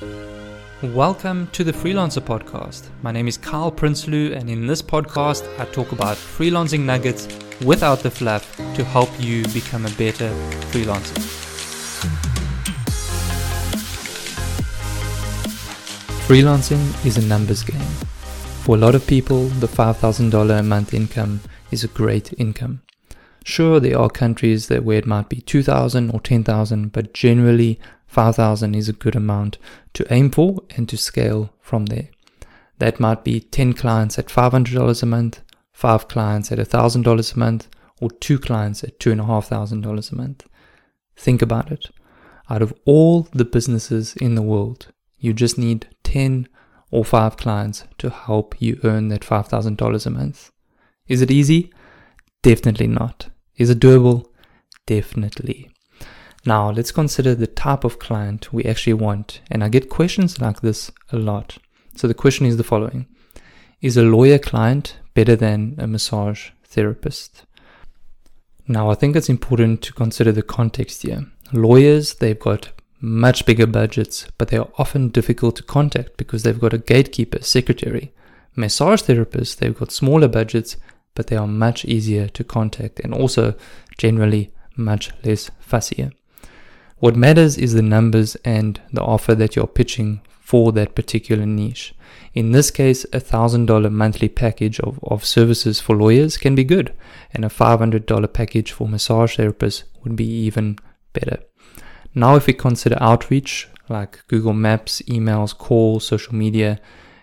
Welcome to the Freelancer Podcast. My name is Kyle Prinsloo, and in this podcast, I talk about freelancing nuggets without the fluff to help you become a better freelancer. Freelancing is a numbers game. For a lot of people, the $5,000 a month income is a great income. Sure, there are countries that where it might be 2,000 or 10,000, but generally 5,000 is a good amount to aim for and to scale from there. That might be 10 clients at $500 a month, 5 clients at $1,000 a month, or 2 clients at $2,500 a month. Think about it. Out of all the businesses in the world, you just need 10 or 5 clients to help you earn that $5,000 a month. Is it easy? Definitely not. Is it doable? Definitely. Now let's consider the type of client we actually want. And I get questions like this a lot. So the question is the following. Is a lawyer client better than a massage therapist? Now I think it's important to consider the context here. Lawyers, they've got much bigger budgets, but they are often difficult to contact because they've got a gatekeeper, secretary. Massage therapists, they've got smaller budgets, but they are much easier to contact and also generally much less fussier. What matters is the numbers and the offer that you're pitching for that particular niche. In this case, a $1,000 monthly package of, of services for lawyers can be good, and a $500 package for massage therapists would be even better. Now, if we consider outreach like Google Maps, emails, calls, social media,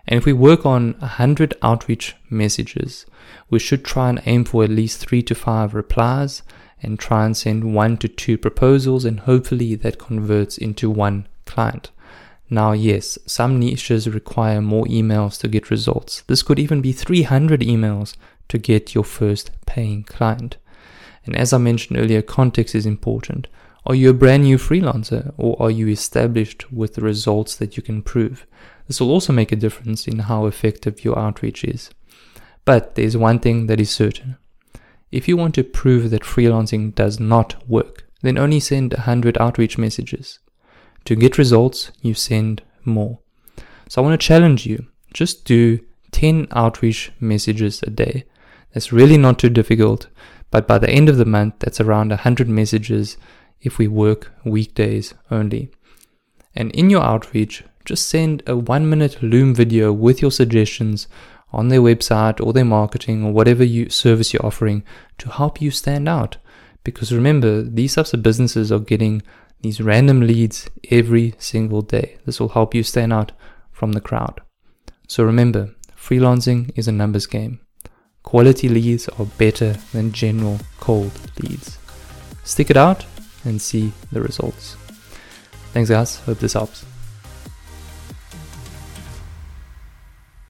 and if we work on 100 outreach messages, we should try and aim for at least three to five replies and try and send one to two proposals, and hopefully that converts into one client. Now, yes, some niches require more emails to get results. This could even be 300 emails to get your first paying client. And as I mentioned earlier, context is important. Are you a brand new freelancer or are you established with the results that you can prove? This will also make a difference in how effective your outreach is. But there's one thing that is certain if you want to prove that freelancing does not work, then only send 100 outreach messages. To get results, you send more. So I want to challenge you just do 10 outreach messages a day. That's really not too difficult, but by the end of the month, that's around 100 messages if we work weekdays only. And in your outreach, just send a one minute Loom video with your suggestions on their website or their marketing or whatever you service you're offering to help you stand out. Because remember, these types of businesses are getting these random leads every single day. This will help you stand out from the crowd. So remember, freelancing is a numbers game. Quality leads are better than general cold leads. Stick it out and see the results. Thanks, guys. Hope this helps.